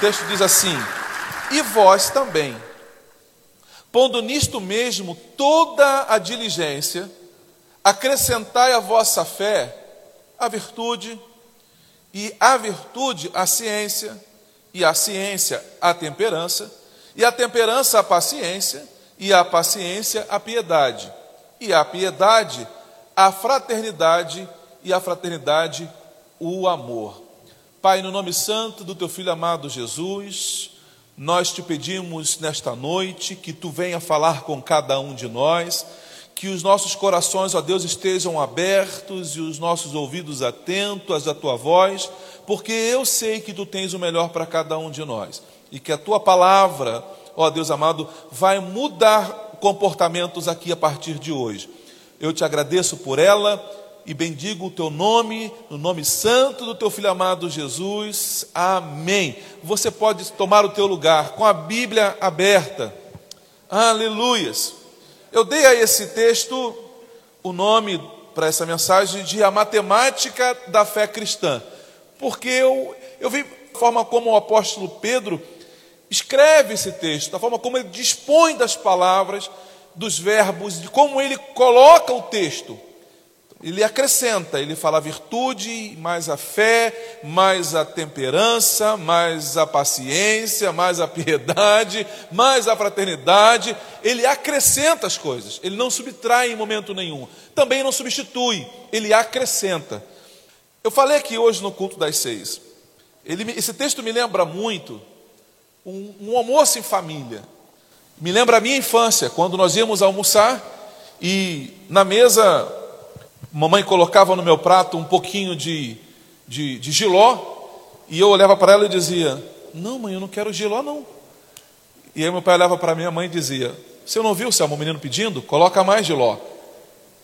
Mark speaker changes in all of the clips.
Speaker 1: Texto diz assim: E vós também, pondo nisto mesmo toda a diligência, acrescentai à vossa fé a virtude, e a virtude a ciência, e a ciência a temperança, e a temperança a paciência, e a paciência a piedade, e a piedade a fraternidade, e a fraternidade o amor. Pai, no nome santo do teu filho amado Jesus, nós te pedimos nesta noite que tu venha falar com cada um de nós, que os nossos corações, ó Deus, estejam abertos e os nossos ouvidos atentos à tua voz, porque eu sei que tu tens o melhor para cada um de nós e que a tua palavra, ó Deus amado, vai mudar comportamentos aqui a partir de hoje. Eu te agradeço por ela e bendigo o teu nome, no nome santo do teu filho amado Jesus. Amém. Você pode tomar o teu lugar com a Bíblia aberta. Aleluias. Eu dei a esse texto o nome para essa mensagem de A Matemática da Fé Cristã, porque eu, eu vi a forma como o apóstolo Pedro escreve esse texto, da forma como ele dispõe das palavras, dos verbos, de como ele coloca o texto ele acrescenta, ele fala a virtude, mais a fé, mais a temperança, mais a paciência, mais a piedade, mais a fraternidade. Ele acrescenta as coisas, ele não subtrai em momento nenhum, também não substitui, ele acrescenta. Eu falei aqui hoje no culto das seis, ele, esse texto me lembra muito um, um almoço em família, me lembra a minha infância, quando nós íamos almoçar e na mesa Mamãe colocava no meu prato um pouquinho de, de, de giló, e eu olhava para ela e dizia: Não, mãe, eu não quero giló, não. E aí meu pai olhava para minha mãe e dizia: Você não viu, Selma, o menino pedindo? Coloca mais giló.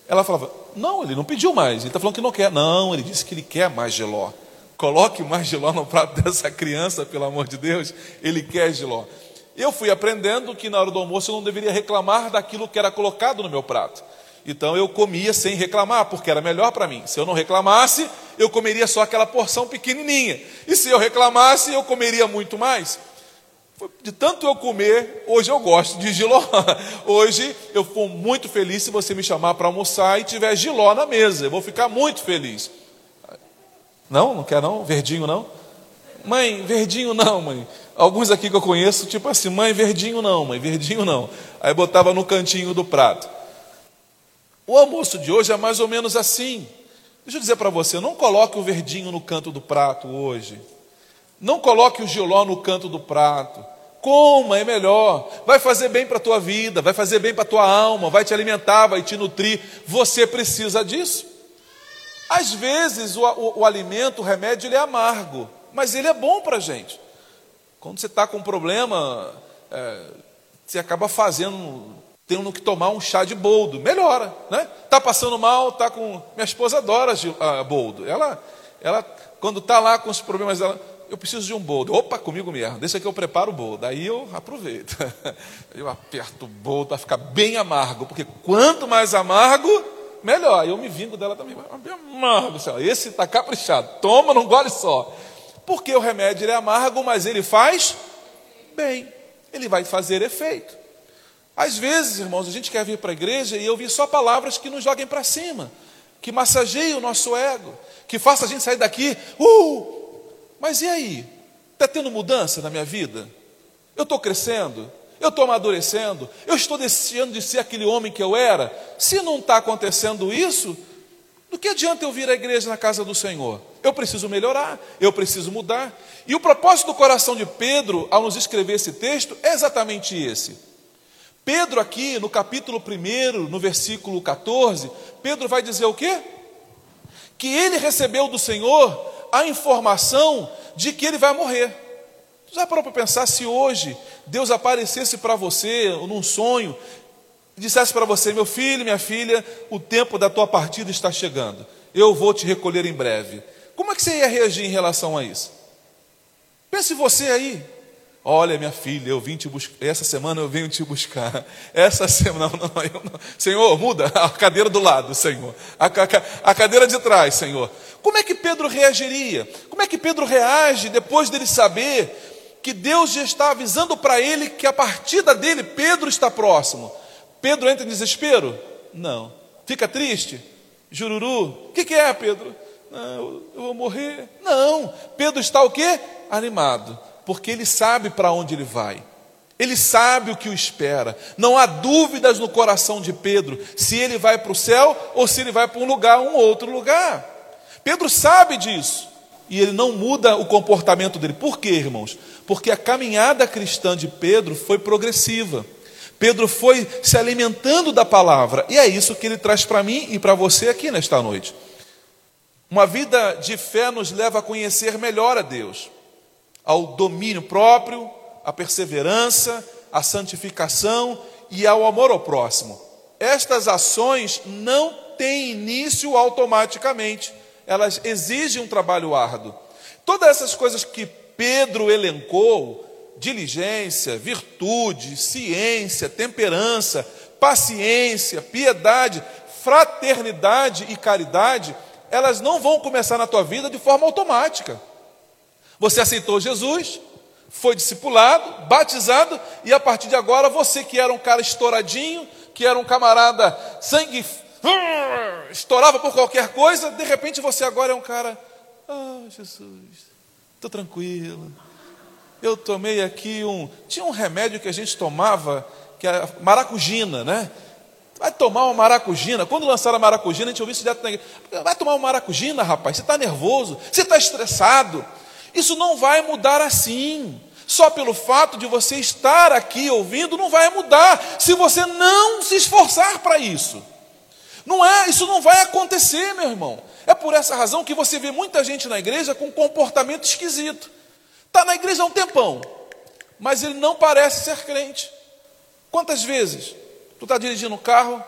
Speaker 1: Ela falava: Não, ele não pediu mais, ele está falando que não quer. Não, ele disse que ele quer mais giló. Coloque mais giló no prato dessa criança, pelo amor de Deus, ele quer giló. Eu fui aprendendo que na hora do almoço eu não deveria reclamar daquilo que era colocado no meu prato. Então eu comia sem reclamar, porque era melhor para mim. Se eu não reclamasse, eu comeria só aquela porção pequenininha. E se eu reclamasse, eu comeria muito mais. De tanto eu comer, hoje eu gosto de giló. Hoje eu vou muito feliz se você me chamar para almoçar e tiver giló na mesa. Eu vou ficar muito feliz. Não, não quer não? Verdinho não? Mãe, verdinho não, mãe. Alguns aqui que eu conheço, tipo assim, mãe, verdinho não, mãe, verdinho não. Aí botava no cantinho do prato. O almoço de hoje é mais ou menos assim. Deixa eu dizer para você, não coloque o verdinho no canto do prato hoje. Não coloque o giló no canto do prato. Coma, é melhor. Vai fazer bem para a tua vida, vai fazer bem para a tua alma, vai te alimentar, vai te nutrir. Você precisa disso. Às vezes o, o, o alimento, o remédio, ele é amargo, mas ele é bom para a gente. Quando você está com um problema, é, você acaba fazendo tendo que tomar um chá de boldo, melhora, né? Tá passando mal, tá com minha esposa adora a boldo. Ela ela quando tá lá com os problemas dela, eu preciso de um boldo. Opa, comigo mesmo. Deixa que eu preparo o boldo. Aí eu aproveito. Eu aperto o boldo para ficar bem amargo, porque quanto mais amargo, melhor. Eu me vingo dela também. Bem amargo, esse está caprichado. Toma, não gole só. Porque o remédio é amargo, mas ele faz bem. Ele vai fazer efeito. Às vezes, irmãos, a gente quer vir para a igreja e ouvir só palavras que nos joguem para cima, que massageiem o nosso ego, que façam a gente sair daqui, uh! Mas e aí? Está tendo mudança na minha vida? Eu estou crescendo? Eu estou amadurecendo? Eu estou deixando de ser aquele homem que eu era? Se não está acontecendo isso, do que adianta eu vir à igreja na casa do Senhor? Eu preciso melhorar, eu preciso mudar. E o propósito do coração de Pedro, ao nos escrever esse texto, é exatamente esse Pedro, aqui no capítulo 1, no versículo 14, Pedro vai dizer o quê? Que ele recebeu do Senhor a informação de que ele vai morrer. Já parou para pensar se hoje Deus aparecesse para você num sonho e dissesse para você: meu filho, minha filha, o tempo da tua partida está chegando, eu vou te recolher em breve. Como é que você ia reagir em relação a isso? Pense você aí. Olha, minha filha, eu vim te buscar. Essa semana eu venho te buscar. Essa semana, não, não, eu não. Senhor, muda a cadeira do lado, Senhor. A, a, a cadeira de trás, Senhor. Como é que Pedro reagiria? Como é que Pedro reage depois dele saber que Deus já está avisando para ele que a partida dele, Pedro, está próximo? Pedro entra em desespero? Não. Fica triste? Jururu? O que, que é, Pedro? Não, eu vou morrer. Não. Pedro está o quê? Animado. Porque ele sabe para onde ele vai. Ele sabe o que o espera. Não há dúvidas no coração de Pedro se ele vai para o céu ou se ele vai para um lugar, um outro lugar. Pedro sabe disso. E ele não muda o comportamento dele. Por quê, irmãos? Porque a caminhada cristã de Pedro foi progressiva. Pedro foi se alimentando da palavra, e é isso que ele traz para mim e para você aqui nesta noite. Uma vida de fé nos leva a conhecer melhor a Deus, ao domínio próprio, à perseverança, à santificação e ao amor ao próximo. Estas ações não têm início automaticamente, elas exigem um trabalho árduo. Todas essas coisas que Pedro elencou, diligência, virtude, ciência, temperança, paciência, piedade, fraternidade e caridade, elas não vão começar na tua vida de forma automática. Você aceitou Jesus, foi discipulado, batizado, e a partir de agora você que era um cara estouradinho, que era um camarada sangue estourava por qualquer coisa, de repente você agora é um cara, ah, oh, Jesus, estou tranquilo, eu tomei aqui um. Tinha um remédio que a gente tomava, que era maracujina, né? Vai tomar uma maracujina. Quando lançaram a maracujina, a gente ouviu isso direto na igreja. Vai tomar uma maracujina, rapaz. Você está nervoso, você está estressado. Isso não vai mudar assim. Só pelo fato de você estar aqui ouvindo, não vai mudar. Se você não se esforçar para isso. Não é, isso não vai acontecer, meu irmão. É por essa razão que você vê muita gente na igreja com comportamento esquisito. Está na igreja há um tempão, mas ele não parece ser crente. Quantas vezes tu está dirigindo o um carro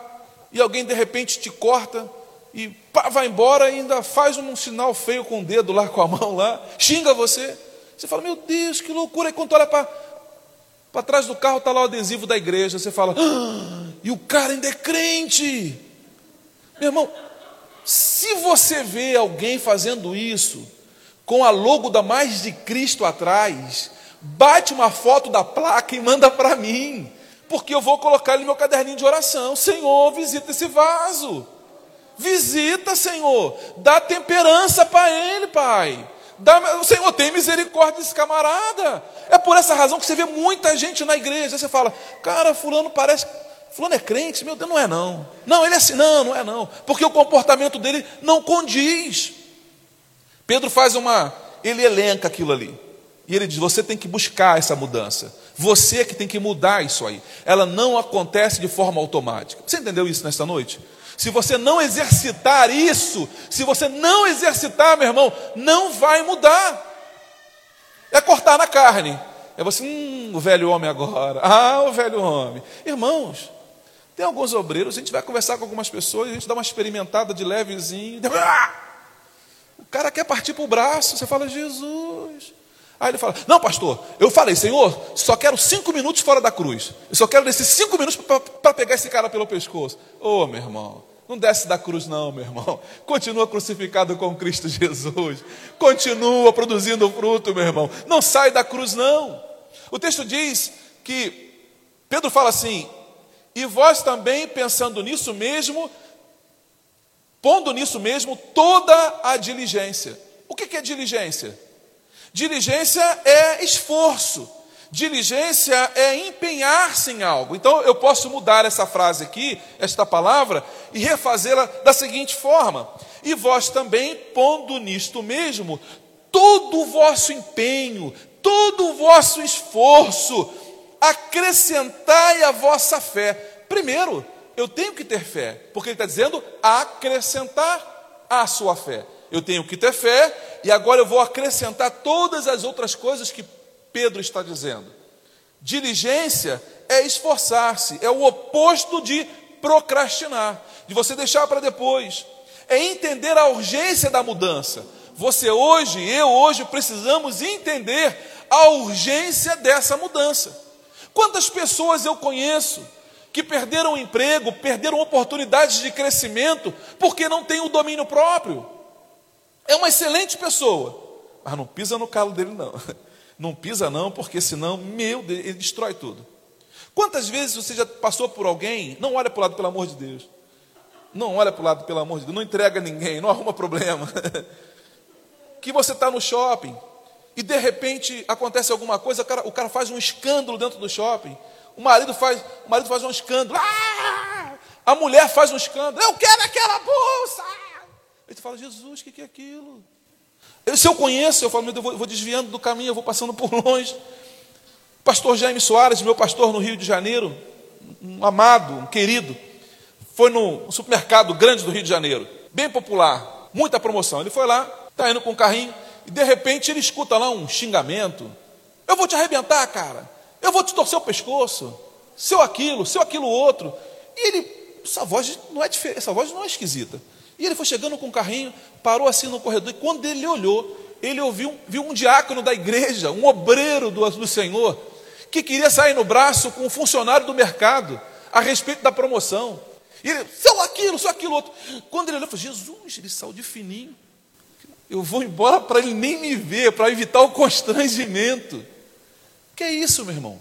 Speaker 1: e alguém de repente te corta e pá, vai embora e ainda faz um sinal feio com o dedo lá, com a mão lá, xinga você. Você fala, meu Deus, que loucura. E quando olha para trás do carro está lá o adesivo da igreja. Você fala, ah, e o cara ainda é crente. Meu irmão, se você vê alguém fazendo isso, com a logo da Mais de Cristo atrás, bate uma foto da placa e manda para mim, porque eu vou colocar ele no meu caderninho de oração. Senhor, visita esse vaso. Visita, Senhor. Dá temperança para ele, Pai. Dá, Senhor, tem misericórdia desse camarada. É por essa razão que você vê muita gente na igreja. Você fala, cara, fulano parece. Fulano é crente? Meu Deus, não é não. Não, ele é assim, não, não é não. Porque o comportamento dele não condiz. Pedro faz uma, ele elenca aquilo ali. E ele diz: você tem que buscar essa mudança. Você que tem que mudar isso aí. Ela não acontece de forma automática. Você entendeu isso nesta noite? Se você não exercitar isso, se você não exercitar, meu irmão, não vai mudar. É cortar na carne. É você, hum, o velho homem agora. Ah, o velho homem. Irmãos, tem alguns obreiros, a gente vai conversar com algumas pessoas, a gente dá uma experimentada de levezinho. O cara quer partir para o braço, você fala, Jesus. Aí ele fala, não, pastor, eu falei, Senhor, só quero cinco minutos fora da cruz. Eu só quero desses cinco minutos para pegar esse cara pelo pescoço. Ô oh, meu irmão, não desce da cruz, não, meu irmão. Continua crucificado com Cristo Jesus. Continua produzindo fruto, meu irmão. Não sai da cruz, não. O texto diz que Pedro fala assim: e vós também, pensando nisso mesmo, pondo nisso mesmo toda a diligência. O que é diligência? Diligência é esforço, diligência é empenhar-se em algo. Então eu posso mudar essa frase aqui, esta palavra, e refazê-la da seguinte forma: E vós também, pondo nisto mesmo todo o vosso empenho, todo o vosso esforço, acrescentai a vossa fé. Primeiro, eu tenho que ter fé, porque ele está dizendo acrescentar a sua fé. Eu tenho que ter fé, e agora eu vou acrescentar todas as outras coisas que Pedro está dizendo. Diligência é esforçar-se, é o oposto de procrastinar, de você deixar para depois. É entender a urgência da mudança. Você hoje, eu hoje, precisamos entender a urgência dessa mudança. Quantas pessoas eu conheço que perderam emprego, perderam oportunidades de crescimento, porque não têm o domínio próprio? É uma excelente pessoa, mas não pisa no calo dele, não. Não pisa, não, porque senão, meu Deus, ele destrói tudo. Quantas vezes você já passou por alguém, não olha para o lado, pelo amor de Deus. Não olha para o lado, pelo amor de Deus, não entrega ninguém, não arruma problema. que você está no shopping e de repente acontece alguma coisa, o cara, o cara, faz um escândalo dentro do shopping. O marido faz, o marido faz um escândalo. Ah! A mulher faz um escândalo. Eu quero aquela bolsa. Tu fala, Jesus, o que, que é aquilo? Se eu conheço, eu falo, meu Deus, eu vou, vou desviando do caminho, eu vou passando por longe. Pastor Jaime Soares, meu pastor no Rio de Janeiro, um amado, um querido, foi no supermercado grande do Rio de Janeiro, bem popular, muita promoção. Ele foi lá, está indo com um carrinho, e de repente ele escuta lá um xingamento. Eu vou te arrebentar, cara. Eu vou te torcer o pescoço. Seu aquilo, seu aquilo outro. E ele, essa voz não é diferente, essa voz não é esquisita. E ele foi chegando com o carrinho, parou assim no corredor, e quando ele olhou, ele ouviu, viu um diácono da igreja, um obreiro do, do Senhor, que queria sair no braço com um funcionário do mercado a respeito da promoção. E ele, seu aquilo, seu aquilo outro. Quando ele olhou, falou: Jesus, ele saiu de fininho. Eu vou embora para ele nem me ver, para evitar o constrangimento. Que é isso, meu irmão?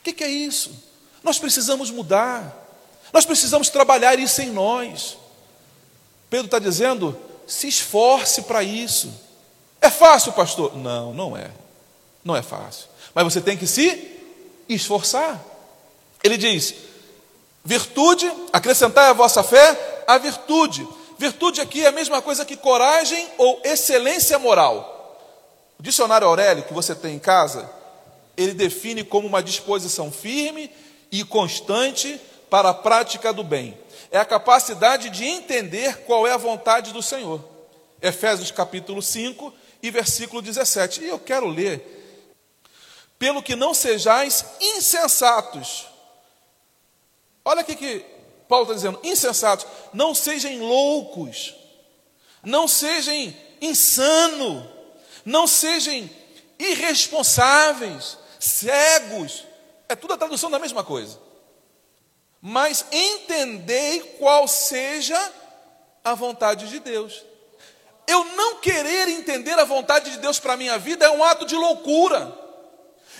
Speaker 1: O que, que é isso? Nós precisamos mudar. Nós precisamos trabalhar isso em nós. Pedro está dizendo: se esforce para isso. É fácil, pastor? Não, não é. Não é fácil. Mas você tem que se esforçar. Ele diz: virtude, acrescentai a vossa fé a virtude. Virtude aqui é a mesma coisa que coragem ou excelência moral. O dicionário Aurélio que você tem em casa, ele define como uma disposição firme e constante para a prática do bem é a capacidade de entender qual é a vontade do Senhor. Efésios capítulo 5 e versículo 17. E eu quero ler. Pelo que não sejais insensatos. Olha o que Paulo está dizendo: insensatos. Não sejam loucos. Não sejam insanos. Não sejam irresponsáveis, cegos. É tudo a tradução da mesma coisa mas entendei qual seja a vontade de Deus. Eu não querer entender a vontade de Deus para a minha vida é um ato de loucura.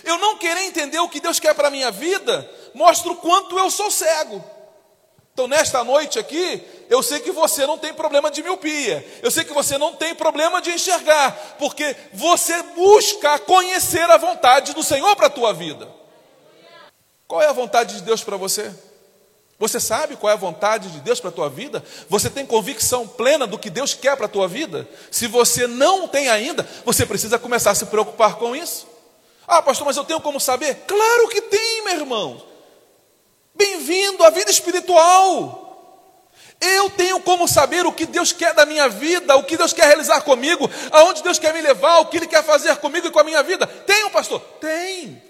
Speaker 1: Eu não querer entender o que Deus quer para a minha vida mostra o quanto eu sou cego. Então, nesta noite aqui, eu sei que você não tem problema de miopia, eu sei que você não tem problema de enxergar, porque você busca conhecer a vontade do Senhor para a tua vida. Qual é a vontade de Deus para você? Você sabe qual é a vontade de Deus para a tua vida? Você tem convicção plena do que Deus quer para a tua vida? Se você não tem ainda, você precisa começar a se preocupar com isso. Ah, pastor, mas eu tenho como saber? Claro que tem, meu irmão. Bem-vindo à vida espiritual. Eu tenho como saber o que Deus quer da minha vida, o que Deus quer realizar comigo, aonde Deus quer me levar, o que Ele quer fazer comigo e com a minha vida. Tenho, pastor? Tem.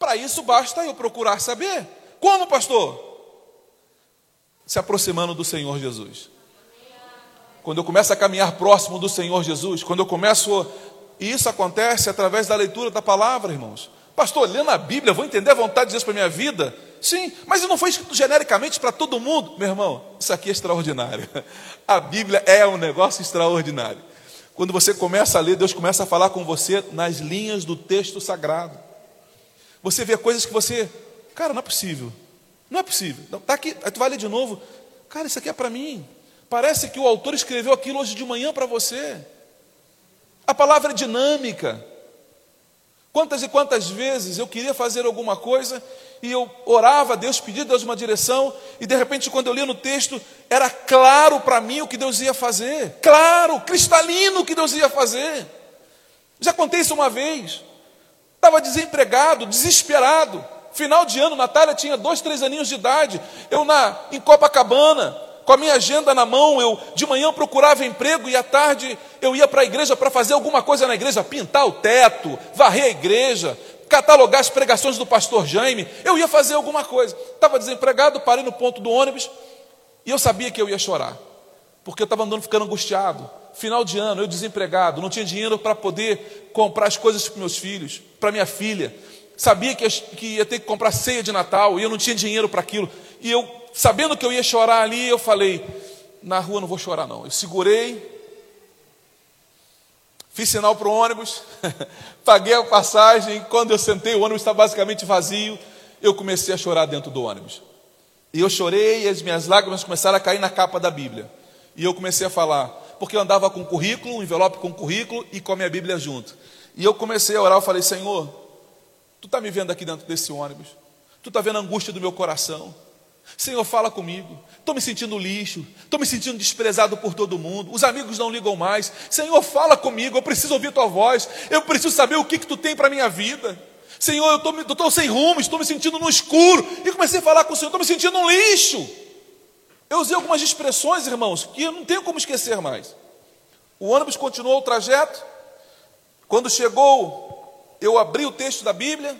Speaker 1: Para isso basta eu procurar saber. Como, pastor? Se aproximando do Senhor Jesus. Quando eu começo a caminhar próximo do Senhor Jesus, quando eu começo. E isso acontece através da leitura da palavra, irmãos. Pastor, lendo a Bíblia, vou entender a vontade de Deus para a minha vida? Sim, mas não foi escrito genericamente para todo mundo. Meu irmão, isso aqui é extraordinário. A Bíblia é um negócio extraordinário. Quando você começa a ler, Deus começa a falar com você nas linhas do texto sagrado. Você vê coisas que você, cara, não é possível. Não é possível. Está aqui, aí tu vai ler de novo. Cara, isso aqui é para mim. Parece que o autor escreveu aquilo hoje de manhã para você. A palavra é dinâmica. Quantas e quantas vezes eu queria fazer alguma coisa e eu orava a Deus, pedia a Deus uma direção, e de repente, quando eu lia no texto, era claro para mim o que Deus ia fazer, claro, cristalino o que Deus ia fazer. Já contei isso uma vez. Estava desempregado, desesperado. Final de ano, Natália tinha dois, três aninhos de idade. Eu na, em Copacabana, com a minha agenda na mão, eu de manhã procurava emprego e à tarde eu ia para a igreja para fazer alguma coisa na igreja, pintar o teto, varrer a igreja, catalogar as pregações do pastor Jaime. Eu ia fazer alguma coisa. Estava desempregado, parei no ponto do ônibus e eu sabia que eu ia chorar, porque eu estava andando ficando angustiado. Final de ano, eu desempregado, não tinha dinheiro para poder comprar as coisas para meus filhos, para minha filha. Sabia que ia ter que comprar ceia de Natal e eu não tinha dinheiro para aquilo. E eu sabendo que eu ia chorar ali, eu falei: na rua não vou chorar, não. Eu segurei, fiz sinal para o ônibus, paguei a passagem. Quando eu sentei, o ônibus está basicamente vazio. Eu comecei a chorar dentro do ônibus. E eu chorei e as minhas lágrimas começaram a cair na capa da Bíblia. E eu comecei a falar, porque eu andava com currículo, um envelope com currículo e com a minha Bíblia junto. E eu comecei a orar, eu falei, Senhor, Tu está me vendo aqui dentro desse ônibus? Tu está vendo a angústia do meu coração? Senhor, fala comigo. Estou me sentindo lixo, estou me sentindo desprezado por todo mundo. Os amigos não ligam mais. Senhor, fala comigo. Eu preciso ouvir tua voz. Eu preciso saber o que, que tu tem para a minha vida. Senhor, eu estou sem rumo, estou me sentindo no escuro. E comecei a falar com o Senhor, estou me sentindo um lixo. Eu usei algumas expressões, irmãos, que eu não tenho como esquecer mais. O ônibus continuou o trajeto. Quando chegou, eu abri o texto da Bíblia,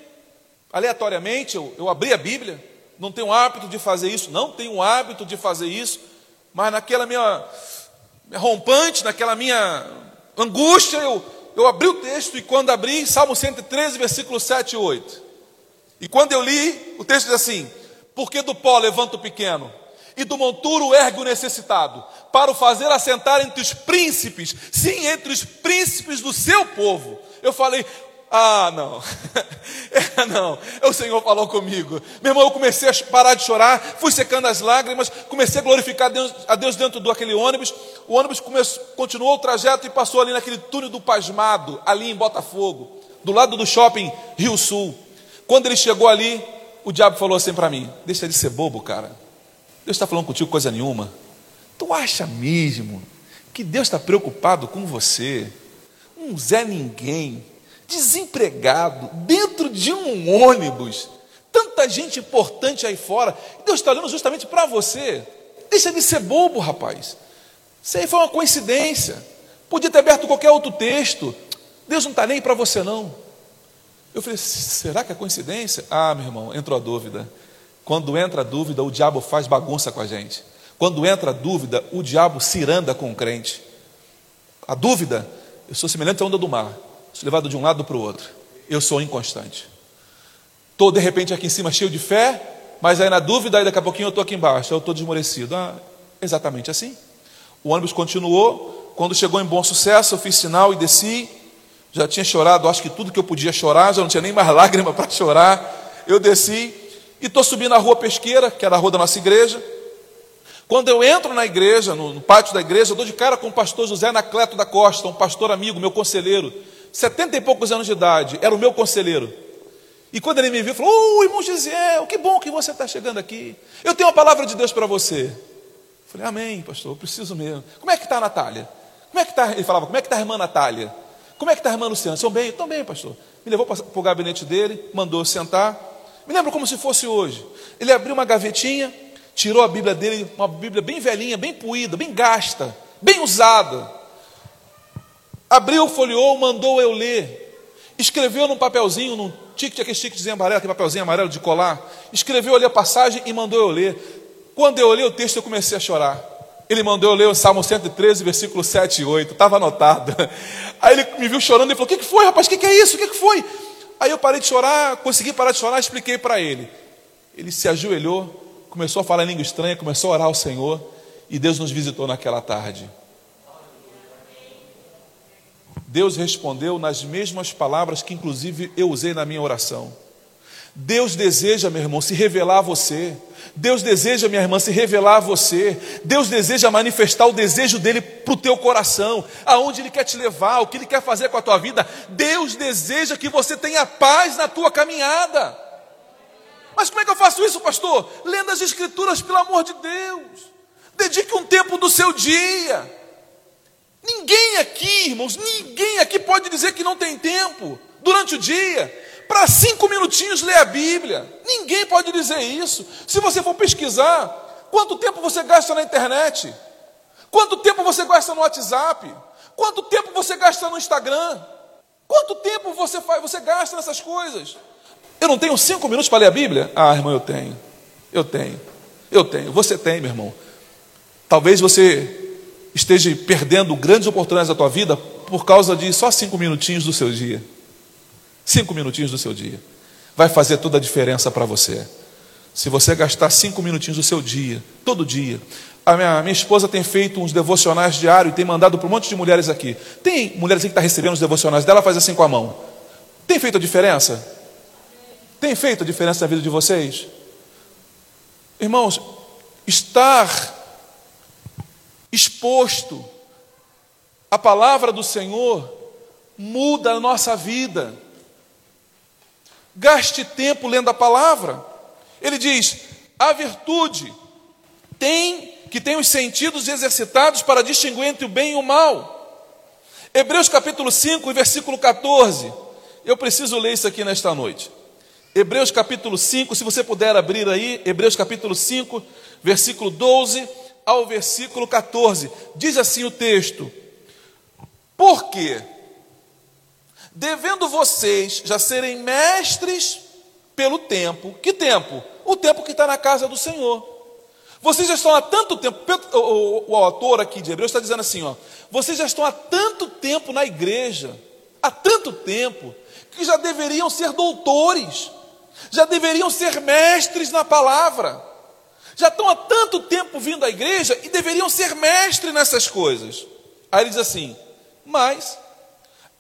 Speaker 1: aleatoriamente, eu, eu abri a Bíblia não tenho hábito de fazer isso, não tenho hábito de fazer isso, mas naquela minha, minha rompante, naquela minha angústia, eu, eu abri o texto e quando abri, Salmo 113, versículo 7 e 8. E quando eu li, o texto diz assim: Porque do pó levanta o pequeno, e do monturo ergue o necessitado, para o fazer assentar entre os príncipes, sim, entre os príncipes do seu povo. Eu falei, ah, não. é, não. O Senhor falou comigo. Meu irmão, eu comecei a parar de chorar, fui secando as lágrimas, comecei a glorificar Deus, a Deus dentro daquele ônibus. O ônibus começou, continuou o trajeto e passou ali naquele túnel do Pasmado, ali em Botafogo, do lado do shopping Rio Sul. Quando ele chegou ali, o diabo falou assim para mim: Deixa de ser bobo, cara. Deus está falando contigo coisa nenhuma. Tu acha mesmo que Deus está preocupado com você? Um Zé Ninguém desempregado, dentro de um ônibus, tanta gente importante aí fora, Deus está olhando justamente para você. Deixa de ser bobo, rapaz. Isso aí foi uma coincidência. Podia ter aberto qualquer outro texto. Deus não está nem para você, não. Eu falei, será que é coincidência? Ah, meu irmão, entrou a dúvida. Quando entra a dúvida, o diabo faz bagunça com a gente. Quando entra a dúvida, o diabo ciranda com o crente. A dúvida, eu sou semelhante à onda do mar. Sou levado de um lado para o outro. Eu sou inconstante. Estou de repente aqui em cima cheio de fé, mas aí na dúvida, aí daqui a pouquinho eu estou aqui embaixo, eu estou desmorecido. Ah, exatamente assim. O ônibus continuou. Quando chegou em bom sucesso, eu fiz sinal e desci. Já tinha chorado, acho que tudo que eu podia chorar, já não tinha nem mais lágrima para chorar. Eu desci e estou subindo a rua Pesqueira, que era a rua da nossa igreja. Quando eu entro na igreja, no, pátio da igreja, eu dou de cara com o pastor José Anacleto da Costa, um pastor amigo, meu conselheiro setenta e poucos anos de idade, era o meu conselheiro. E quando ele me viu, falou: Oh, irmão Gisiel, que bom que você está chegando aqui. Eu tenho uma palavra de Deus para você. Eu falei: Amém, pastor, eu preciso mesmo. Como é que está a Natália? Como é que está? Ele falava: Como é que está a irmã Natália? Como é que está a irmã Luciana? Estão bem? Estão bem, pastor. Me levou para o gabinete dele, mandou sentar. Me lembro como se fosse hoje. Ele abriu uma gavetinha, tirou a Bíblia dele, uma Bíblia bem velhinha, bem poída, bem gasta, bem usada. Abriu, folheou, mandou eu ler. Escreveu num papelzinho, num ticket, aquele ticketzinho amarelo, aquele papelzinho amarelo de colar. Escreveu ali a passagem e mandou eu ler. Quando eu li o texto, eu comecei a chorar. Ele mandou eu ler o Salmo 113, versículo 7 e 8. Estava anotado. Aí ele me viu chorando e falou: O que, que foi, rapaz? O que, que é isso? O que, que foi? Aí eu parei de chorar, consegui parar de chorar, expliquei para ele. Ele se ajoelhou, começou a falar em língua estranha, começou a orar ao Senhor. E Deus nos visitou naquela tarde. Deus respondeu nas mesmas palavras que, inclusive, eu usei na minha oração. Deus deseja, meu irmão, se revelar a você. Deus deseja, minha irmã, se revelar a você. Deus deseja manifestar o desejo dele para o teu coração, aonde ele quer te levar, o que ele quer fazer com a tua vida. Deus deseja que você tenha paz na tua caminhada. Mas como é que eu faço isso, pastor? Lendo as Escrituras, pelo amor de Deus. Dedique um tempo do seu dia. Ninguém aqui, irmãos, ninguém aqui pode dizer que não tem tempo durante o dia. para cinco minutinhos ler a Bíblia. Ninguém pode dizer isso. Se você for pesquisar, quanto tempo você gasta na internet? Quanto tempo você gasta no WhatsApp? Quanto tempo você gasta no Instagram? Quanto tempo você faz, você gasta nessas coisas? Eu não tenho cinco minutos para ler a Bíblia? Ah, irmão, eu tenho. Eu tenho. Eu tenho. Você tem, meu irmão. Talvez você esteja perdendo grandes oportunidades da tua vida por causa de só cinco minutinhos do seu dia. Cinco minutinhos do seu dia. Vai fazer toda a diferença para você. Se você gastar cinco minutinhos do seu dia, todo dia. A minha, minha esposa tem feito uns devocionais diários e tem mandado para um monte de mulheres aqui. Tem mulheres aqui que estão tá recebendo os devocionais dela, faz assim com a mão. Tem feito a diferença? Tem feito a diferença na vida de vocês? Irmãos, estar exposto à palavra do Senhor muda a nossa vida. Gaste tempo lendo a palavra. Ele diz: a virtude tem que tem os sentidos exercitados para distinguir entre o bem e o mal. Hebreus capítulo 5, versículo 14. Eu preciso ler isso aqui nesta noite. Hebreus capítulo 5, se você puder abrir aí, Hebreus capítulo 5, versículo 12 ao versículo 14. Diz assim o texto: Por quê? devendo vocês já serem mestres pelo tempo. Que tempo? O tempo que está na casa do Senhor. Vocês já estão há tanto tempo, o, o, o autor aqui de Hebreus está dizendo assim: ó, vocês já estão há tanto tempo na igreja, há tanto tempo, que já deveriam ser doutores, já deveriam ser mestres na palavra, já estão há tanto tempo vindo à igreja e deveriam ser mestres nessas coisas. Aí ele diz assim: mas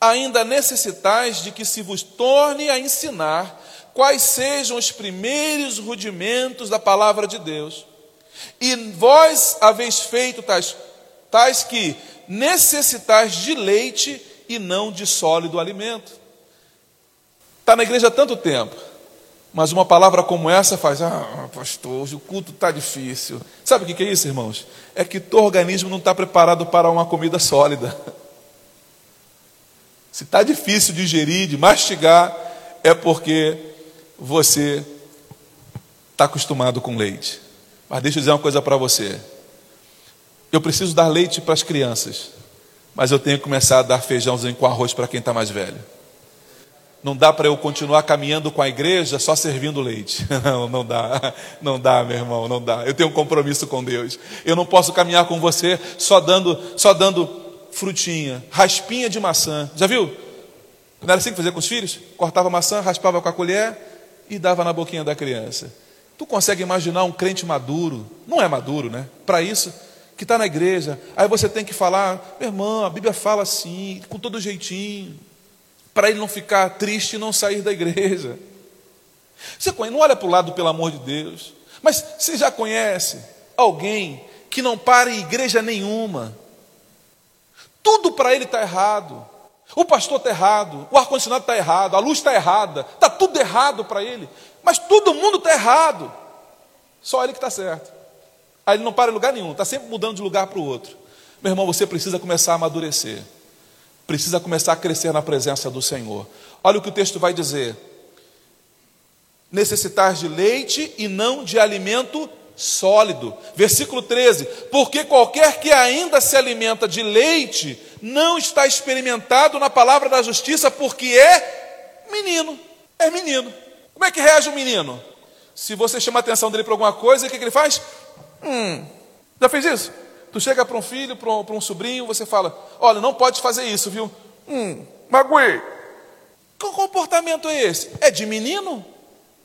Speaker 1: ainda necessitais de que se vos torne a ensinar quais sejam os primeiros rudimentos da palavra de Deus. E vós haveis feito tais, tais que necessitais de leite e não de sólido alimento. Está na igreja há tanto tempo, mas uma palavra como essa faz, ah, pastor, hoje o culto está difícil. Sabe o que é isso, irmãos? É que teu organismo não está preparado para uma comida sólida. Se está difícil de digerir, de mastigar, é porque você está acostumado com leite. Mas deixa eu dizer uma coisa para você. Eu preciso dar leite para as crianças, mas eu tenho que começar a dar feijãozinho com arroz para quem está mais velho. Não dá para eu continuar caminhando com a igreja só servindo leite. Não, não dá. Não dá, meu irmão, não dá. Eu tenho um compromisso com Deus. Eu não posso caminhar com você só dando, só dando frutinha, raspinha de maçã. Já viu? Não era assim que fazia com os filhos? Cortava maçã, raspava com a colher e dava na boquinha da criança. Tu consegue imaginar um crente maduro? Não é maduro, né? Para isso, que está na igreja. Aí você tem que falar, meu irmão, a Bíblia fala assim, com todo jeitinho, para ele não ficar triste e não sair da igreja. Você não olha para o lado, pelo amor de Deus. Mas você já conhece alguém que não para em igreja nenhuma, tudo para ele está errado. O pastor está errado, o ar-condicionado está errado, a luz está errada, está tudo errado para ele. Mas todo mundo está errado. Só ele que está certo. Aí ele não para em lugar nenhum, está sempre mudando de lugar para o outro. Meu irmão, você precisa começar a amadurecer. Precisa começar a crescer na presença do Senhor. Olha o que o texto vai dizer. Necessitar de leite e não de alimento sólido. Versículo 13: Porque qualquer que ainda se alimenta de leite não está experimentado na palavra da justiça, porque é menino. É menino. Como é que reage o menino? Se você chama a atenção dele para alguma coisa, o que, que ele faz? Hum, já fez isso? Tu chega para um filho, para um, um, sobrinho, você fala: Olha, não pode fazer isso, viu? Hum, magoei. Que comportamento é esse? É de menino?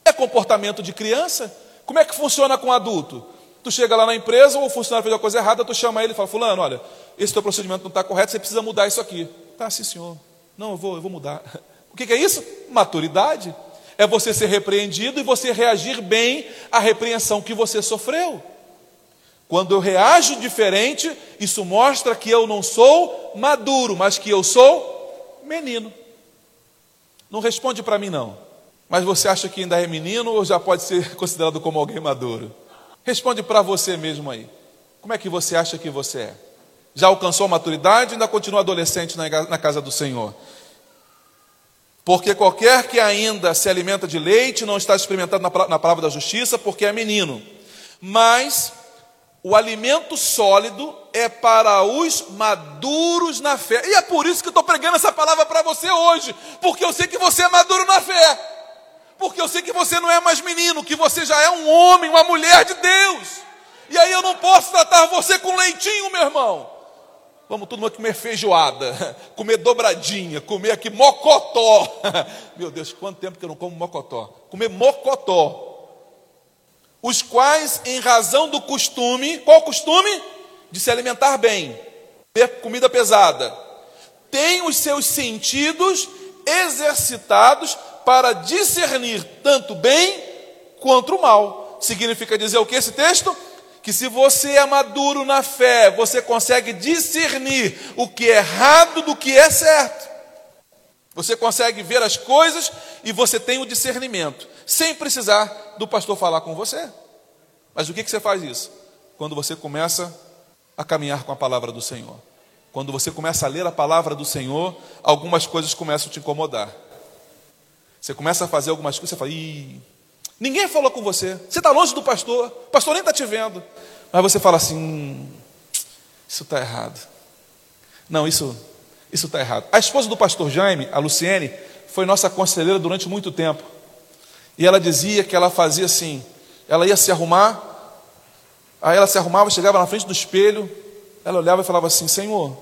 Speaker 1: É comportamento de criança? Como é que funciona com adulto? Tu chega lá na empresa, ou o funcionário fez uma coisa errada, tu chama ele e fala, fulano, olha, esse teu procedimento não está correto, você precisa mudar isso aqui. Tá, sim, senhor. Não, eu vou, eu vou mudar. O que, que é isso? Maturidade. É você ser repreendido e você reagir bem à repreensão que você sofreu. Quando eu reajo diferente, isso mostra que eu não sou maduro, mas que eu sou menino. Não responde para mim, não. Mas você acha que ainda é menino ou já pode ser considerado como alguém maduro? Responde para você mesmo aí. Como é que você acha que você é? Já alcançou a maturidade ou ainda continua adolescente na casa do Senhor? Porque qualquer que ainda se alimenta de leite não está experimentado na palavra da justiça, porque é menino. Mas o alimento sólido é para os maduros na fé. E é por isso que eu estou pregando essa palavra para você hoje, porque eu sei que você é maduro na fé. Porque eu sei que você não é mais menino, que você já é um homem, uma mulher de Deus. E aí eu não posso tratar você com leitinho, meu irmão. Vamos todo mundo comer feijoada, comer dobradinha, comer aqui mocotó. Meu Deus, quanto tempo que eu não como mocotó? Comer mocotó. Os quais, em razão do costume, qual costume? De se alimentar bem, ter comida pesada, têm os seus sentidos exercitados para discernir tanto bem quanto o mal. Significa dizer o que esse texto? que se você é maduro na fé, você consegue discernir o que é errado do que é certo. Você consegue ver as coisas e você tem o discernimento, sem precisar do pastor falar com você. Mas o que, que você faz isso? Quando você começa a caminhar com a palavra do Senhor. Quando você começa a ler a palavra do Senhor, algumas coisas começam a te incomodar. Você começa a fazer algumas coisas, você fala, Ih, Ninguém falou com você. Você está longe do pastor. O pastor nem está te vendo. Mas você fala assim: hum, isso está errado. Não, isso isso está errado. A esposa do pastor Jaime, a Luciene, foi nossa conselheira durante muito tempo. E ela dizia que ela fazia assim: ela ia se arrumar, aí ela se arrumava, chegava na frente do espelho, ela olhava e falava assim: Senhor,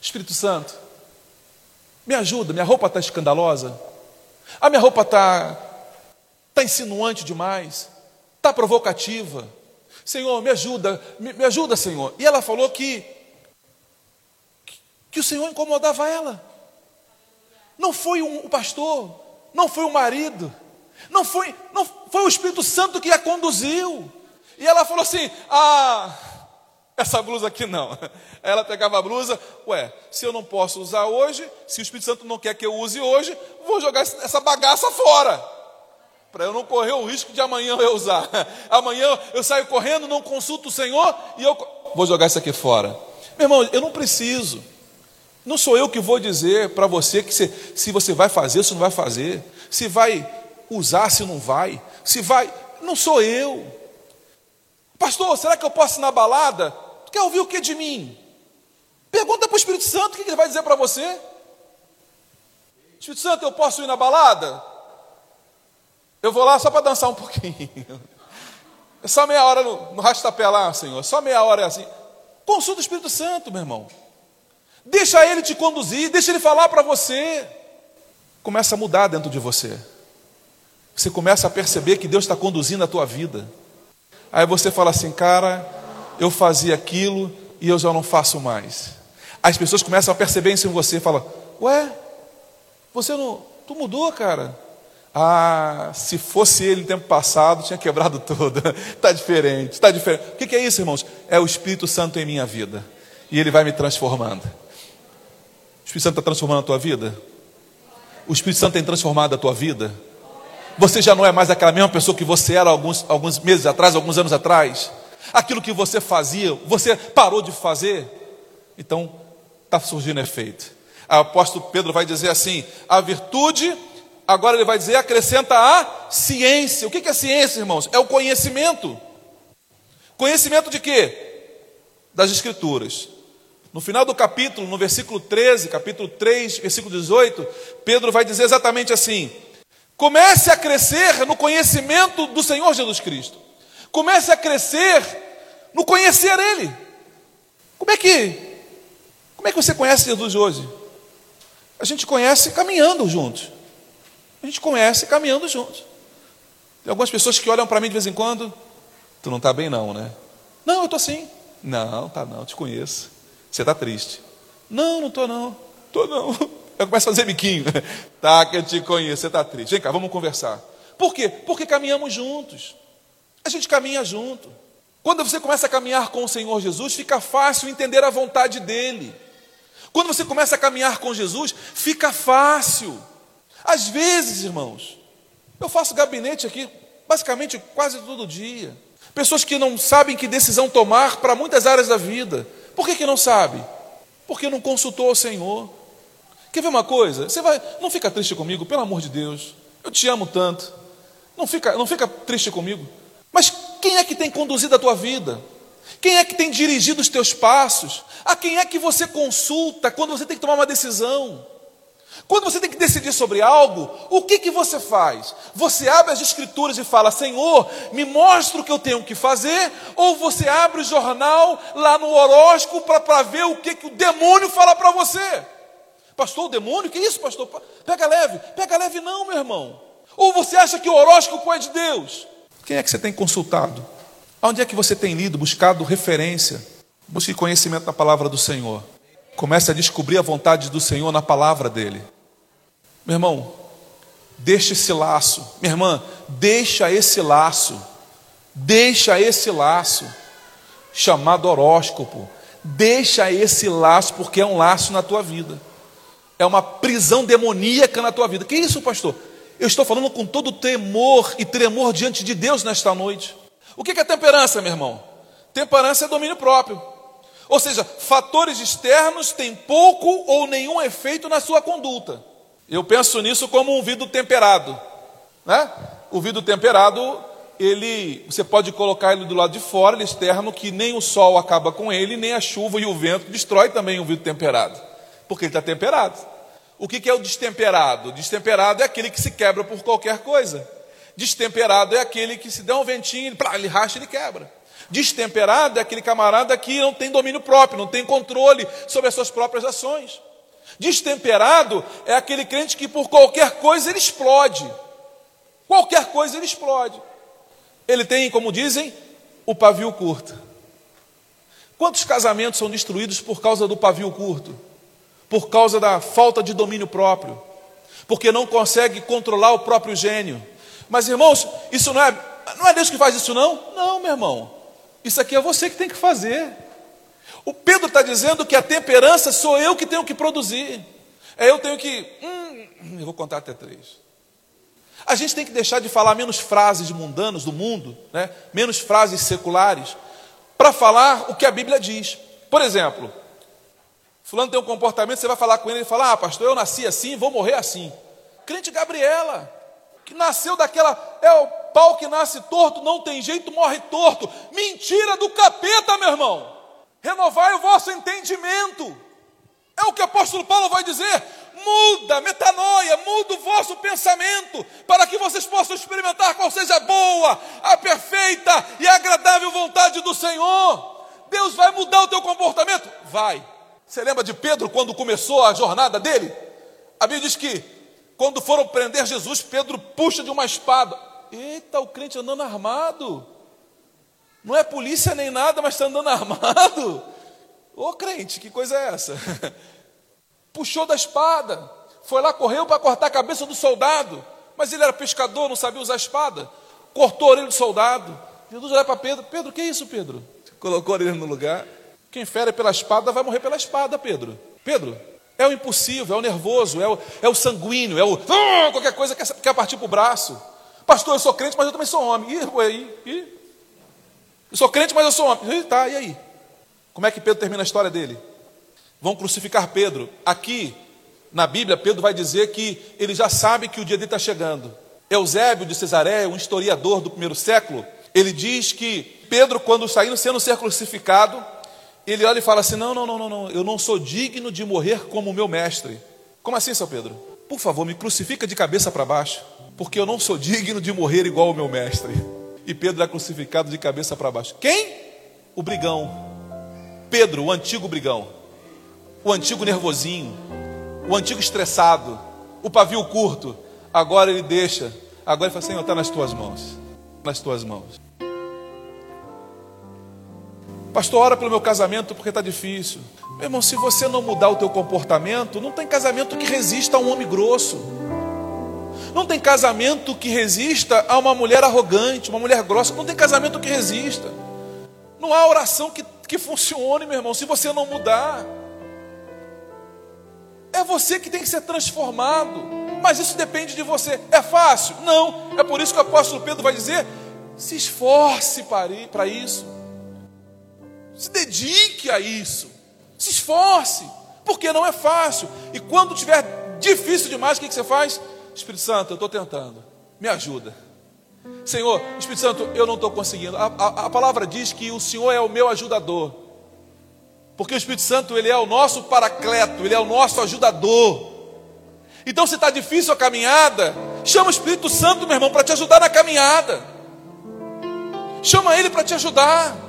Speaker 1: Espírito Santo, me ajuda, minha roupa está escandalosa, a minha roupa está Está insinuante demais, está provocativa. Senhor, me ajuda, me, me, ajuda, Senhor. E ela falou que, que o Senhor incomodava ela. Não foi um, o pastor, não foi o marido, não foi, não foi o Espírito Santo que a conduziu. E ela falou assim: Ah, essa blusa aqui não. Ela pegava a blusa, ué, se eu não posso usar hoje, se o Espírito Santo não quer que eu use hoje, vou jogar essa bagaça fora para eu não correr o risco de amanhã eu usar. Amanhã eu saio correndo, não consulto o Senhor e eu vou jogar isso aqui fora. Meu irmão, eu não preciso. Não sou eu que vou dizer para você que se, se você vai fazer, se não vai fazer, se vai usar, se não vai, se vai. Não sou eu. Pastor, será que eu posso ir na balada? Tu quer ouvir o que de mim? Pergunta para o Espírito Santo o que ele vai dizer para você. Espírito Santo, eu posso ir na balada? Eu vou lá só para dançar um pouquinho. É só meia hora no, no rastapé lá, Senhor. Só meia hora é assim. Consulta o Espírito Santo, meu irmão. Deixa ele te conduzir, deixa ele falar para você. Começa a mudar dentro de você. Você começa a perceber que Deus está conduzindo a tua vida. Aí você fala assim, cara, eu fazia aquilo e eu já não faço mais. As pessoas começam a perceber isso em você e falam, ué, você não. Tu mudou, cara. Ah, se fosse ele no tempo passado, tinha quebrado tudo. Está diferente, está diferente. O que é isso, irmãos? É o Espírito Santo em minha vida. E ele vai me transformando. O Espírito Santo está transformando a tua vida? O Espírito Santo tem transformado a tua vida? Você já não é mais aquela mesma pessoa que você era alguns, alguns meses atrás, alguns anos atrás? Aquilo que você fazia, você parou de fazer? Então, está surgindo efeito. O apóstolo Pedro vai dizer assim: a virtude agora ele vai dizer, acrescenta a ciência. O que é ciência, irmãos? É o conhecimento. Conhecimento de quê? Das Escrituras. No final do capítulo, no versículo 13, capítulo 3, versículo 18, Pedro vai dizer exatamente assim: comece a crescer no conhecimento do Senhor Jesus Cristo. Comece a crescer no conhecer Ele. Como é que como é que você conhece Jesus hoje? A gente conhece caminhando juntos. A gente conhece caminhando juntos. Tem algumas pessoas que olham para mim de vez em quando. Tu não está bem, não, né? Não, eu estou sim. Não, tá não, te conheço. Você está triste. Não, não estou não. Estou não. Eu começo a fazer biquinho. Tá, que eu te conheço, você está triste. Vem cá, vamos conversar. Por quê? Porque caminhamos juntos. A gente caminha junto. Quando você começa a caminhar com o Senhor Jesus, fica fácil entender a vontade dele. Quando você começa a caminhar com Jesus, fica fácil às vezes, irmãos, eu faço gabinete aqui basicamente quase todo dia. Pessoas que não sabem que decisão tomar para muitas áreas da vida. Por que, que não sabe? Porque não consultou o Senhor. Quer ver uma coisa? Você vai, não fica triste comigo, pelo amor de Deus. Eu te amo tanto. Não fica, não fica triste comigo. Mas quem é que tem conduzido a tua vida? Quem é que tem dirigido os teus passos? A quem é que você consulta quando você tem que tomar uma decisão? Quando você tem que decidir sobre algo, o que, que você faz? Você abre as escrituras e fala, Senhor, me mostra o que eu tenho que fazer, ou você abre o jornal lá no horóscopo para ver o que, que o demônio fala para você? Pastor, o demônio? Que isso, pastor? Pega leve. Pega leve não, meu irmão. Ou você acha que o horóscopo é de Deus? Quem é que você tem consultado? Onde é que você tem lido, buscado referência? Busque conhecimento na palavra do Senhor. Comece a descobrir a vontade do Senhor na palavra dele. Meu irmão, deixa esse laço. Minha irmã, deixa esse laço. Deixa esse laço chamado horóscopo. Deixa esse laço porque é um laço na tua vida. É uma prisão demoníaca na tua vida. Que isso, pastor? Eu estou falando com todo temor e tremor diante de Deus nesta noite. O que é temperança, meu irmão? Temperança é domínio próprio. Ou seja, fatores externos têm pouco ou nenhum efeito na sua conduta. Eu penso nisso como um vidro temperado. Né? O vidro temperado, ele, você pode colocar ele do lado de fora, ele externo, que nem o sol acaba com ele, nem a chuva e o vento destrói também o vidro temperado, porque ele está temperado. O que, é o destemperado? Destemperado é aquele que se quebra por qualquer coisa. Destemperado é aquele que se der um ventinho, ele, racha, ele quebra. Destemperado é aquele camarada que não tem domínio próprio, não tem controle sobre as suas próprias ações. Destemperado é aquele crente que por qualquer coisa ele explode. Qualquer coisa ele explode. Ele tem, como dizem, o pavio curto. Quantos casamentos são destruídos por causa do pavio curto? Por causa da falta de domínio próprio? Porque não consegue controlar o próprio gênio. Mas irmãos, isso não é, não é Deus que faz isso não? Não, meu irmão. Isso aqui é você que tem que fazer. O Pedro está dizendo que a temperança sou eu que tenho que produzir. É eu tenho que. Hum, eu vou contar até três. A gente tem que deixar de falar menos frases mundanas do mundo, né? menos frases seculares, para falar o que a Bíblia diz. Por exemplo, Fulano tem um comportamento, você vai falar com ele e fala: Ah, pastor, eu nasci assim, vou morrer assim. Crente Gabriela, que nasceu daquela. É o pau que nasce torto, não tem jeito, morre torto. Mentira do capeta, meu irmão. Renovai o vosso entendimento. É o que o apóstolo Paulo vai dizer. Muda, metanoia, muda o vosso pensamento, para que vocês possam experimentar qual seja a boa, a perfeita e agradável vontade do Senhor. Deus vai mudar o teu comportamento? Vai. Você lembra de Pedro quando começou a jornada dele? A Bíblia diz que quando foram prender Jesus, Pedro puxa de uma espada. Eita, o crente andando armado. Não é polícia nem nada, mas está andando armado. Ô crente, que coisa é essa? Puxou da espada, foi lá, correu para cortar a cabeça do soldado, mas ele era pescador, não sabia usar a espada. Cortou a orelha do soldado. Jesus olha para Pedro: Pedro, que é isso, Pedro? Colocou ele no lugar. Quem fere pela espada vai morrer pela espada, Pedro. Pedro, é o impulsivo, é o nervoso, é o, é o sanguíneo, é o ah, qualquer coisa que quer, partir para o braço. Pastor, eu sou crente, mas eu também sou homem. Ih, aí. Eu sou crente, mas eu sou homem. Ih, tá, e aí? Como é que Pedro termina a história dele? Vão crucificar Pedro. Aqui, na Bíblia, Pedro vai dizer que ele já sabe que o dia dele está chegando. Eusébio de Cesareia, um historiador do primeiro século, ele diz que Pedro, quando saindo sendo ser crucificado, ele olha e fala assim: não, não, não, não, não, eu não sou digno de morrer como o meu mestre. Como assim, São Pedro? Por favor, me crucifica de cabeça para baixo, porque eu não sou digno de morrer igual o meu mestre. E Pedro é crucificado de cabeça para baixo. Quem? O brigão. Pedro, o antigo brigão. O antigo nervosinho. O antigo estressado. O pavio curto. Agora ele deixa. Agora ele fala: Senhor, está nas tuas mãos. Nas tuas mãos. Pastor, ora pelo meu casamento porque está difícil. Meu irmão, se você não mudar o teu comportamento, não tem casamento que resista a um homem grosso. Não tem casamento que resista a uma mulher arrogante, uma mulher grossa. Não tem casamento que resista. Não há oração que, que funcione, meu irmão, se você não mudar. É você que tem que ser transformado. Mas isso depende de você. É fácil? Não. É por isso que o apóstolo Pedro vai dizer: se esforce para isso. Se dedique a isso. Se esforce. Porque não é fácil. E quando tiver difícil demais, o que, você faz? Espírito Santo, eu estou tentando, me ajuda. Senhor, Espírito Santo, eu não estou conseguindo. A, a, a, palavra diz que o Senhor é o meu ajudador. Porque o Espírito Santo, ele é o nosso paracleto, ele é o nosso ajudador. Então, se está difícil a caminhada, chama o Espírito Santo, meu irmão, para te ajudar na caminhada. Chama ele para te ajudar.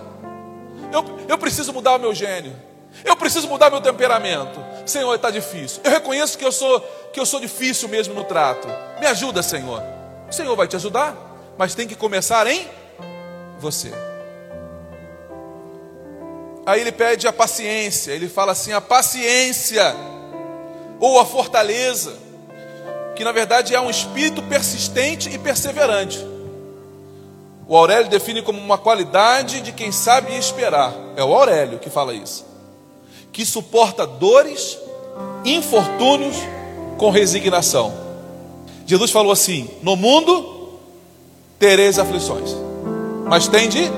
Speaker 1: Eu, eu preciso mudar o meu gênio. Eu preciso mudar meu temperamento. Senhor, está difícil. Eu reconheço que eu sou que eu sou difícil mesmo no trato. Me ajuda, Senhor. O Senhor vai te ajudar, mas tem que começar em você. Aí ele pede a paciência. Ele fala assim: a paciência ou a fortaleza, que na verdade é um espírito persistente e perseverante. O Aurélio define como uma qualidade de quem sabe esperar. É o Aurélio que fala isso. Que suporta dores, infortúnios com resignação. Jesus falou assim: No mundo tereis aflições, mas tende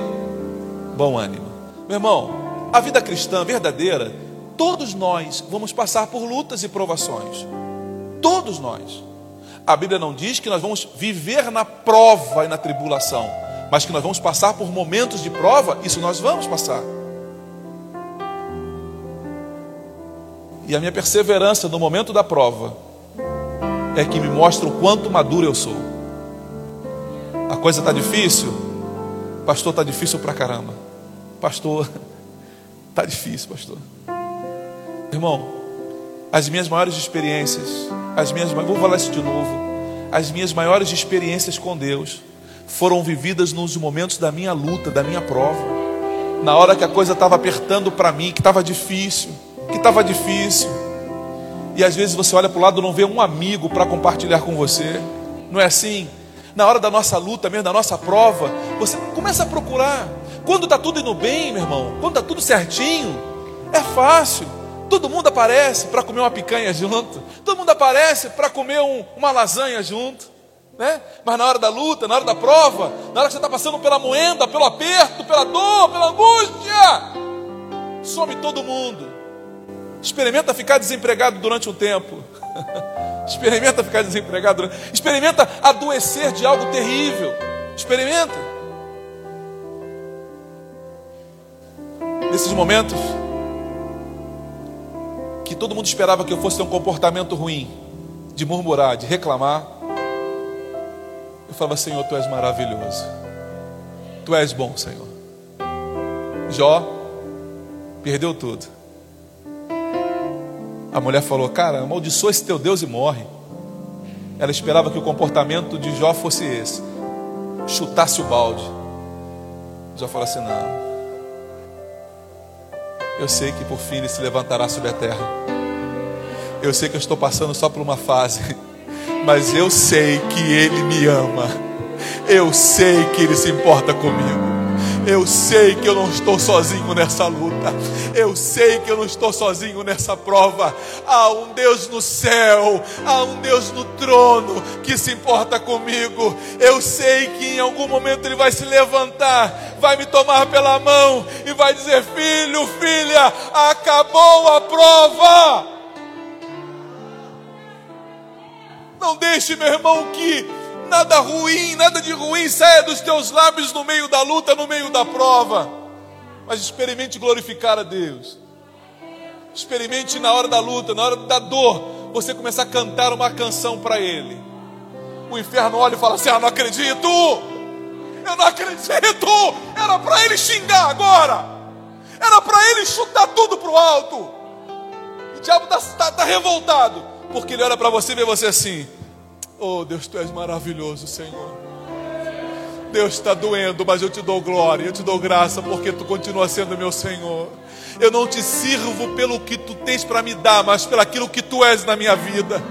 Speaker 1: bom ânimo. Meu irmão, a vida cristã verdadeira, todos nós vamos passar por lutas e provações. Todos nós. A Bíblia não diz que nós vamos viver na prova e na tribulação, mas que nós vamos passar por momentos de prova, isso nós vamos passar. E a minha perseverança no momento da prova é que me mostra o quanto maduro eu sou. A coisa está difícil? Pastor, está difícil pra caramba. Pastor, está difícil, pastor. Irmão, as minhas maiores experiências, as minhas, vou falar isso de novo, as minhas maiores experiências com Deus foram vividas nos momentos da minha luta, da minha prova. Na hora que a coisa estava apertando para mim, que estava difícil, que estava difícil. E às vezes você olha para o lado e não vê um amigo para compartilhar com você. Não é assim? Na hora da nossa luta, mesmo da nossa prova, você começa a procurar. Quando está tudo indo bem, meu irmão, quando está tudo certinho, é fácil. Todo mundo aparece para comer uma picanha junto. Todo mundo aparece para comer um, uma lasanha junto. Né? Mas na hora da luta, na hora da prova, na hora que você está passando pela moenda, pelo aperto, pela dor, pela angústia, some todo mundo. Experimenta ficar desempregado durante um tempo. Experimenta ficar desempregado. Durante... Experimenta adoecer de algo terrível. Experimenta. Nesses momentos que todo mundo esperava que eu fosse ter um comportamento ruim, de murmurar, de reclamar, eu falava: Senhor, tu és maravilhoso. Tu és bom, Senhor. Jó perdeu tudo a mulher falou: Cara, amaldiçoa esse teu Deus e morre. Ela esperava que o comportamento de Jó fosse esse: chutasse o balde. Jó falou assim: Não. Eu sei que por fim ele se levantará sobre a terra. Eu sei que eu estou passando só por uma fase, mas eu sei que ele me ama. Eu sei que ele se importa comigo. Eu sei que eu não estou sozinho nessa luta. Eu sei que eu não estou sozinho nessa prova. Há um Deus no céu, há um Deus no trono que se importa comigo. Eu sei que em algum momento Ele vai se levantar, vai me tomar pela mão e vai dizer: Filho, filha, acabou a prova. Não deixe, meu irmão, que nada ruim, nada de ruim saia dos teus lábios no meio da luta, no meio da prova. Mas experimente glorificar a Deus. Experimente na hora da luta, na hora da dor, você começar a cantar uma canção para Ele. O inferno olha e fala assim: Ah, não acredito! Eu não acredito! Era para ele xingar agora! Era para ele chutar tudo para o alto! O diabo está tá, tá revoltado, porque ele olha para você e vê você assim. Oh, Deus, tu és maravilhoso, Senhor. Deus está doendo, mas eu te dou glória, eu te dou graça, porque tu continua sendo meu Senhor. Eu não te sirvo pelo que tu tens para me dar, mas pelo aquilo que tu és na minha vida.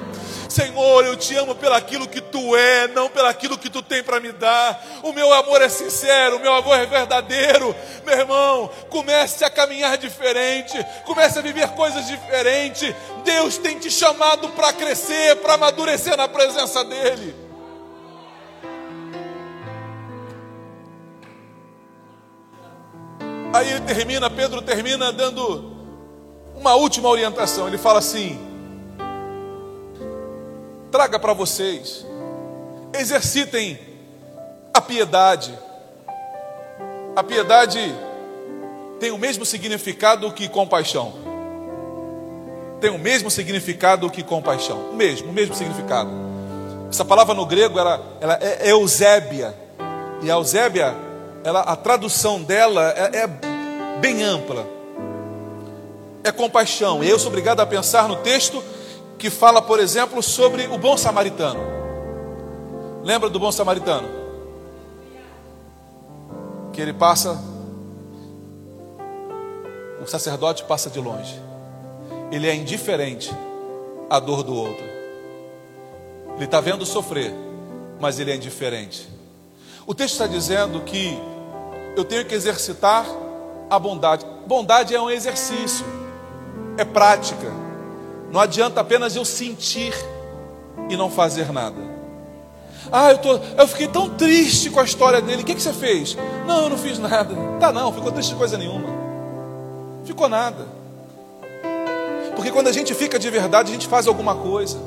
Speaker 1: Senhor, eu te amo pelaquilo que tu é, não pelaquilo que tu tem para me dar. O meu amor é sincero, o meu amor é verdadeiro. Meu irmão, comece a caminhar diferente, comece a viver coisas diferentes. Deus tem te chamado para crescer, para amadurecer na presença dEle. Aí ele termina, Pedro termina dando uma última orientação. Ele fala assim: traga para vocês, exercitem a piedade. A piedade tem o mesmo significado que compaixão. Tem o mesmo significado que compaixão. O mesmo, o mesmo significado. Essa palavra no grego ela, ela é eusébia. E a eusébia, ela, a tradução dela é, é bem ampla. É compaixão. E eu sou obrigado a pensar no texto que fala, por exemplo, sobre o bom samaritano. Lembra do bom samaritano? Que ele passa, o sacerdote passa de longe. Ele é indiferente à dor do outro. Ele está vendo sofrer, mas ele é indiferente. O texto está dizendo que eu tenho que exercitar a bondade. Bondade é um exercício, é prática. Não adianta apenas eu sentir e não fazer nada. Ah, eu, tô, eu fiquei tão triste com a história dele. O que, que você fez? Não, eu não fiz nada. Tá, não, ficou triste coisa nenhuma. Ficou nada. Porque quando a gente fica de verdade, a gente faz alguma coisa.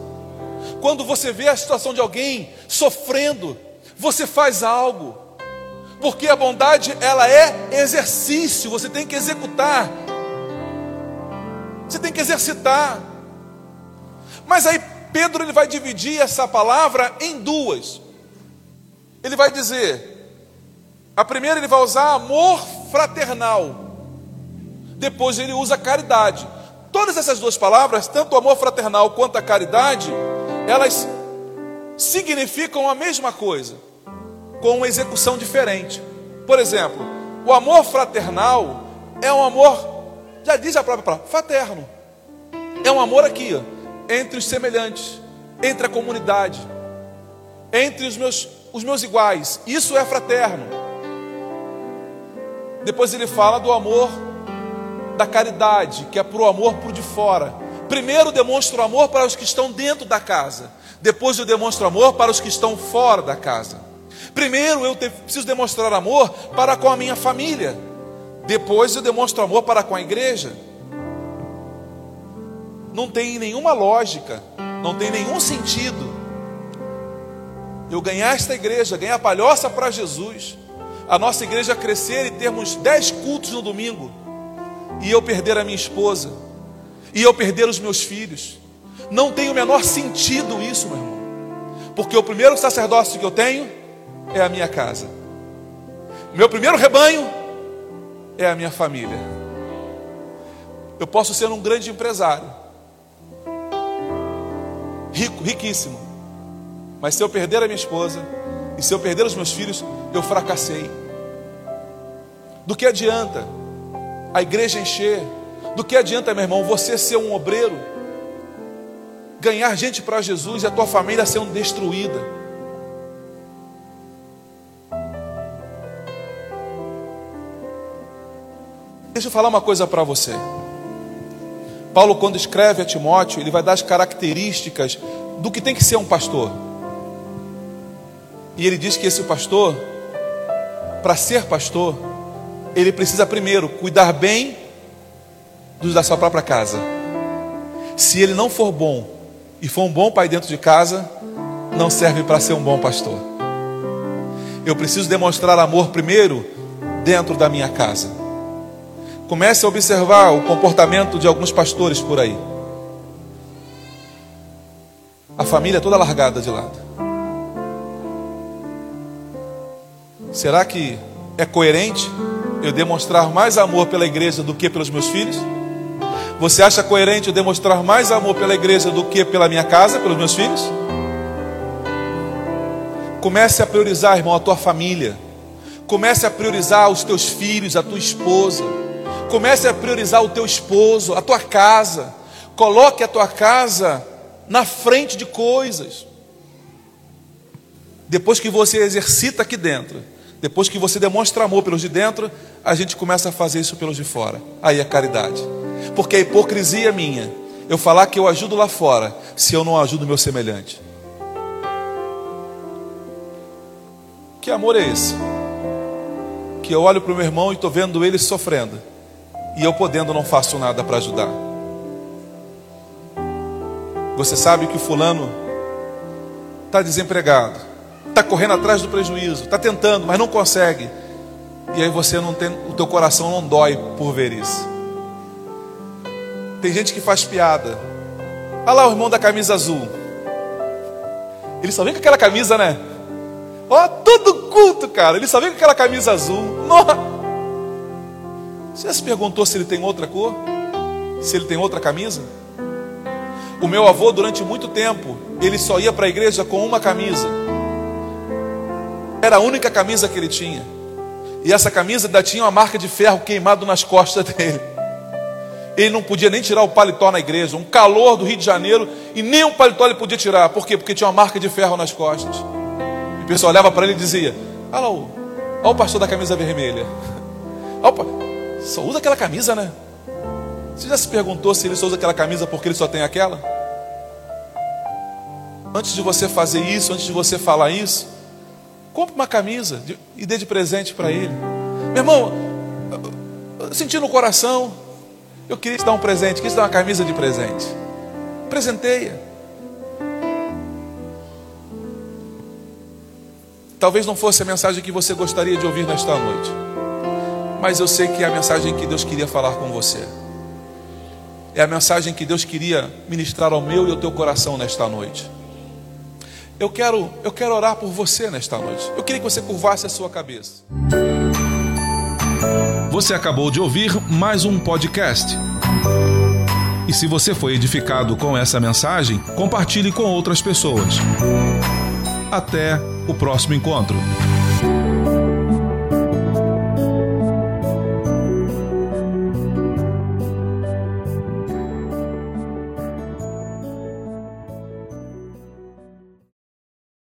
Speaker 1: Quando você vê a situação de alguém sofrendo, você faz algo. Porque a bondade, ela é exercício, você tem que executar. Você tem que exercitar. Mas aí Pedro ele vai dividir essa palavra em duas. Ele vai dizer, a primeira ele vai usar amor fraternal. Depois ele usa caridade. Todas essas duas palavras, tanto o amor fraternal quanto a caridade, elas significam a mesma coisa, com uma execução diferente. Por exemplo, o amor fraternal é um amor, já diz a própria palavra, fraterno. É um amor aqui, ó entre os semelhantes, entre a comunidade, entre os meus, os meus iguais. Isso é fraterno. Depois ele fala do amor da caridade, que é para o amor por de fora. Primeiro demonstro amor para os que estão dentro da casa. Depois eu demonstro amor para os que estão fora da casa. Primeiro eu te, preciso demonstrar amor para com a minha família. Depois eu demonstro amor para com a igreja não tem nenhuma lógica, não tem nenhum sentido. Eu ganhar esta igreja, ganhar palhoça para Jesus, a nossa igreja crescer e termos dez cultos no domingo, e eu perder a minha esposa, e eu perder os meus filhos. Não tem o menor sentido isso, meu irmão. Porque o primeiro sacerdócio que eu tenho é a minha casa. Meu primeiro rebanho é a minha família. Eu posso ser um grande empresário, rico, riquíssimo. Mas se eu perder a minha esposa e se eu perder os meus filhos, eu fracassei. Do que adianta a igreja encher? Do que adianta, meu irmão, você ser um obreiro, ganhar gente para Jesus e a tua família sendo destruída? Deixa eu falar uma coisa para você. Paulo, quando escreve a Timóteo, ele vai dar as características do que tem que ser um pastor. E ele diz que esse pastor, para ser pastor, ele precisa primeiro cuidar bem dos da sua própria casa. Se ele não for bom e for um bom pai dentro de casa, não serve para ser um bom pastor. Eu preciso demonstrar amor primeiro dentro da minha casa. Comece a observar o comportamento de alguns pastores por aí. A família toda largada de lado. Será que é coerente eu demonstrar mais amor pela igreja do que pelos meus filhos? Você acha coerente eu demonstrar mais amor pela igreja do que pela minha casa, pelos meus filhos? Comece a priorizar, irmão, a tua família. Comece a priorizar os teus filhos, a tua esposa. Comece a priorizar o teu esposo, a tua casa. Coloque a tua casa na frente de coisas. Depois que você exercita aqui dentro, depois que você demonstra amor pelos de dentro, a gente começa a fazer isso pelos de fora. Aí é caridade. Porque a hipocrisia minha, eu falar que eu ajudo lá fora, se eu não ajudo meu semelhante. Que amor é esse? Que eu olho para o meu irmão e estou vendo ele sofrendo e eu podendo não faço nada para ajudar. Você sabe que o fulano está desempregado, está correndo atrás do prejuízo, está tentando, mas não consegue. E aí você não tem, o teu coração não dói por ver isso. Tem gente que faz piada. Olha lá o irmão da camisa azul. Ele só vem com aquela camisa, né? Ó, todo culto, cara. Ele só vem com aquela camisa azul. Nossa. Você se perguntou se ele tem outra cor? Se ele tem outra camisa? O meu avô, durante muito tempo, ele só ia para a igreja com uma camisa. Era a única camisa que ele tinha. E essa camisa ainda tinha uma marca de ferro queimado nas costas dele. Ele não podia nem tirar o paletó na igreja, um calor do Rio de Janeiro, e nem o paletó ele podia tirar. Por quê? Porque tinha uma marca de ferro nas costas. E o pessoal olhava para ele e dizia: Olha o, olha pastor da camisa vermelha. Opa, só usa aquela camisa, né? Você já se perguntou se ele só usa aquela camisa porque ele só tem aquela? Antes de você fazer isso, antes de você falar isso, compre uma camisa e dê de presente para ele. Meu irmão, senti no coração, eu queria te dar um presente, queria te dar uma camisa de presente. Presenteia. Talvez não fosse a mensagem que você gostaria de ouvir nesta noite, mas eu sei que é a mensagem que Deus queria falar com você. É a mensagem que Deus queria ministrar ao meu e ao teu coração nesta noite. Eu quero, eu quero orar por você nesta noite. Eu queria que você curvasse a sua cabeça.
Speaker 2: Você acabou de ouvir mais um podcast. E se você foi edificado com essa mensagem, compartilhe com outras pessoas. Até o próximo encontro.